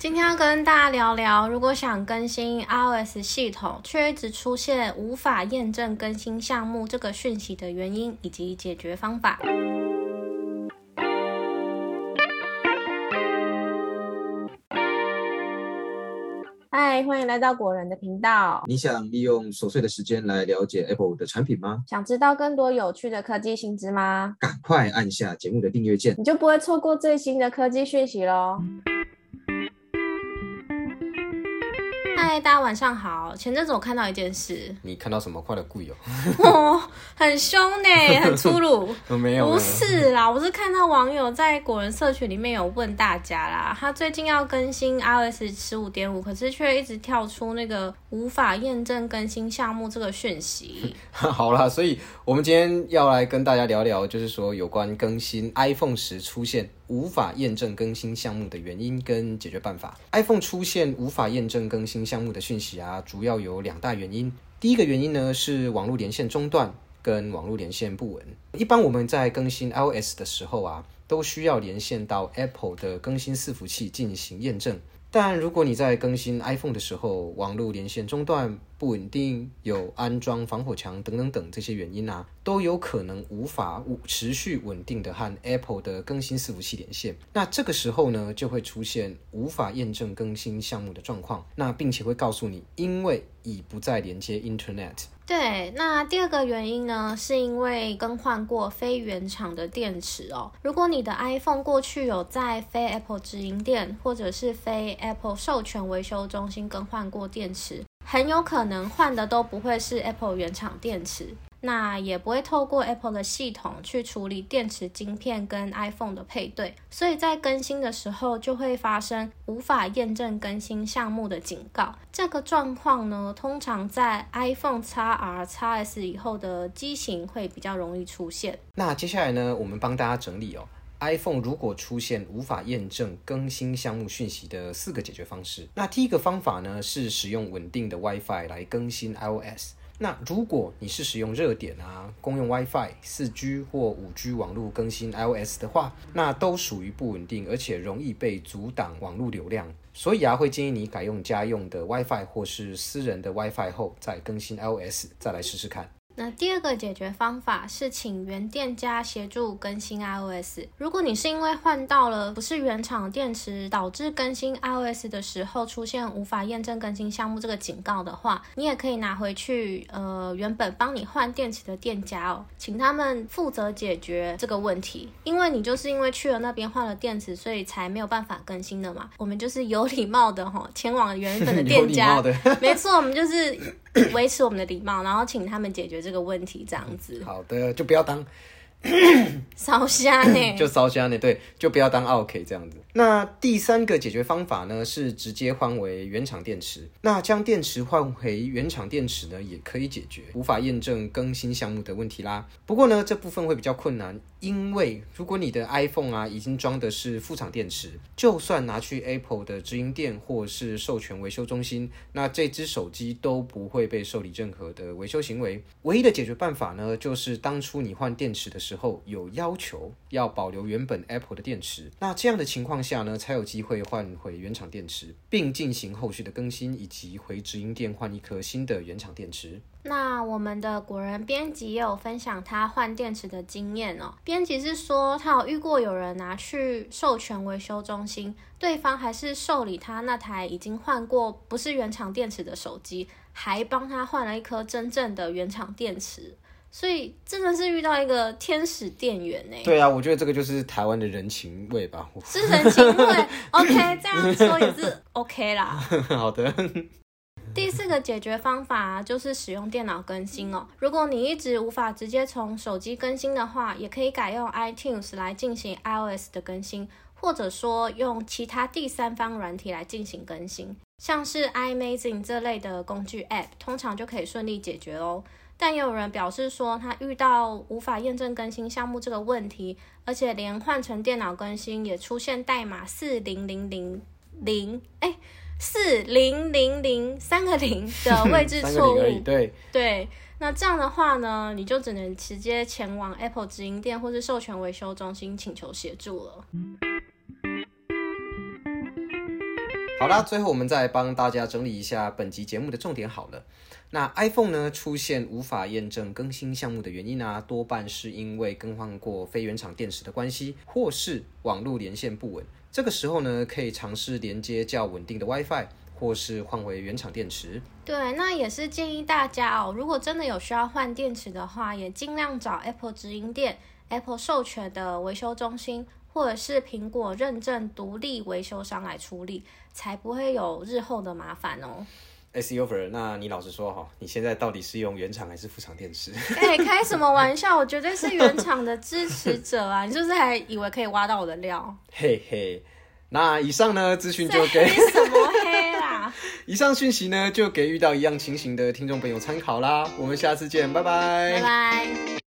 今天要跟大家聊聊，如果想更新 iOS 系统，却一直出现无法验证更新项目这个讯息的原因以及解决方法。嗨，欢迎来到果仁的频道。你想利用琐碎的时间来了解 Apple 的产品吗？想知道更多有趣的科技新知吗？赶快按下节目的订阅键，你就不会错过最新的科技讯息喽。嗨，大家晚上好。前阵子我看到一件事，你看到什么？快乐贵友，哦，很凶呢，很粗鲁。没有，不是啦，我是看到网友在果仁社群里面有问大家啦，他最近要更新 iOS 十五点五，可是却一直跳出那个无法验证更新项目这个讯息。好啦，所以我们今天要来跟大家聊聊，就是说有关更新 iPhone 时出现。无法验证更新项目的原因跟解决办法。iPhone 出现无法验证更新项目的讯息啊，主要有两大原因。第一个原因呢是网络连线中断跟网络连线不稳。一般我们在更新 iOS 的时候啊，都需要连线到 Apple 的更新伺服器进行验证。但如果你在更新 iPhone 的时候，网络连线中断、不稳定、有安装防火墙等等等这些原因啊，都有可能无法持续稳定的和 Apple 的更新伺服器连线。那这个时候呢，就会出现无法验证更新项目的状况。那并且会告诉你，因为已不再连接 Internet。对，那第二个原因呢，是因为更换过非原厂的电池哦。如果你的 iPhone 过去有在非 Apple 直营店或者是非 Apple 授权维修中心更换过电池，很有可能换的都不会是 Apple 原厂电池。那也不会透过 Apple 的系统去处理电池晶片跟 iPhone 的配对，所以在更新的时候就会发生无法验证更新项目的警告。这个状况呢，通常在 iPhone XR、XS 以后的机型会比较容易出现。那接下来呢，我们帮大家整理哦，iPhone 如果出现无法验证更新项目讯息的四个解决方式。那第一个方法呢，是使用稳定的 WiFi 来更新 iOS。那如果你是使用热点啊、公用 WiFi、四 G 或五 G 网络更新 iOS 的话，那都属于不稳定，而且容易被阻挡网络流量。所以啊，会建议你改用家用的 WiFi 或是私人的 WiFi 后，再更新 iOS，再来试试看。那第二个解决方法是请原店家协助更新 iOS。如果你是因为换到了不是原厂电池，导致更新 iOS 的时候出现无法验证更新项目这个警告的话，你也可以拿回去呃原本帮你换电池的店家哦，请他们负责解决这个问题。因为你就是因为去了那边换了电池，所以才没有办法更新的嘛。我们就是有礼貌的哈，前往原本的 店家。没错，我们就是 维持我们的礼貌，然后请他们解决。这这个问题这样子，好的，就不要当 烧香呢，就烧香呢，对，就不要当 OK 这样子。那第三个解决方法呢，是直接换为原厂电池。那将电池换回原厂电池呢，也可以解决无法验证更新项目的问题啦。不过呢，这部分会比较困难，因为如果你的 iPhone 啊已经装的是副厂电池，就算拿去 Apple 的直营店或是授权维修中心，那这只手机都不会被受理任何的维修行为。唯一的解决办法呢，就是当初你换电池的时候候有要求要保留原本 Apple 的电池，那这样的情况。下呢，才有机会换回原厂电池，并进行后续的更新，以及回直营店换一颗新的原厂电池。那我们的果仁编辑也有分享他换电池的经验哦。编辑是说，他有遇过有人拿去授权维修中心，对方还是受理他那台已经换过不是原厂电池的手机，还帮他换了一颗真正的原厂电池。所以真的是遇到一个天使店员呢。对啊，我觉得这个就是台湾的人情味吧。是人情味，OK，这样说也是 OK 啦。好的。第四个解决方法就是使用电脑更新哦。如果你一直无法直接从手机更新的话，也可以改用 iTunes 来进行 iOS 的更新，或者说用其他第三方软体来进行更新，像是 iMazing 这类的工具 App，通常就可以顺利解决哦。但也有人表示说，他遇到无法验证更新项目这个问题，而且连换成电脑更新也出现代码四零零零零，哎，四零零零三个零 的位置错误。对对，那这样的话呢，你就只能直接前往 Apple 直营店或是授权维修中心请求协助了。好啦，最后我们再帮大家整理一下本集节目的重点好了。那 iPhone 呢出现无法验证更新项目的原因啊，多半是因为更换过非原厂电池的关系，或是网络连线不稳。这个时候呢，可以尝试连接较稳定的 WiFi，或是换回原厂电池。对，那也是建议大家哦，如果真的有需要换电池的话，也尽量找 Apple 直营店、Apple 授权的维修中心。或者是苹果认证独立维修商来处理，才不会有日后的麻烦哦。S E over，那你老实说哈，你现在到底是用原厂还是副厂电池？哎，开什么玩笑？我绝对是原厂的支持者啊！你是不是还以为可以挖到我的料？嘿嘿，那以上呢资讯就给什么黑啦？以上讯息呢就给遇到一样情形的听众朋友参考啦。我们下次见，拜拜，拜拜。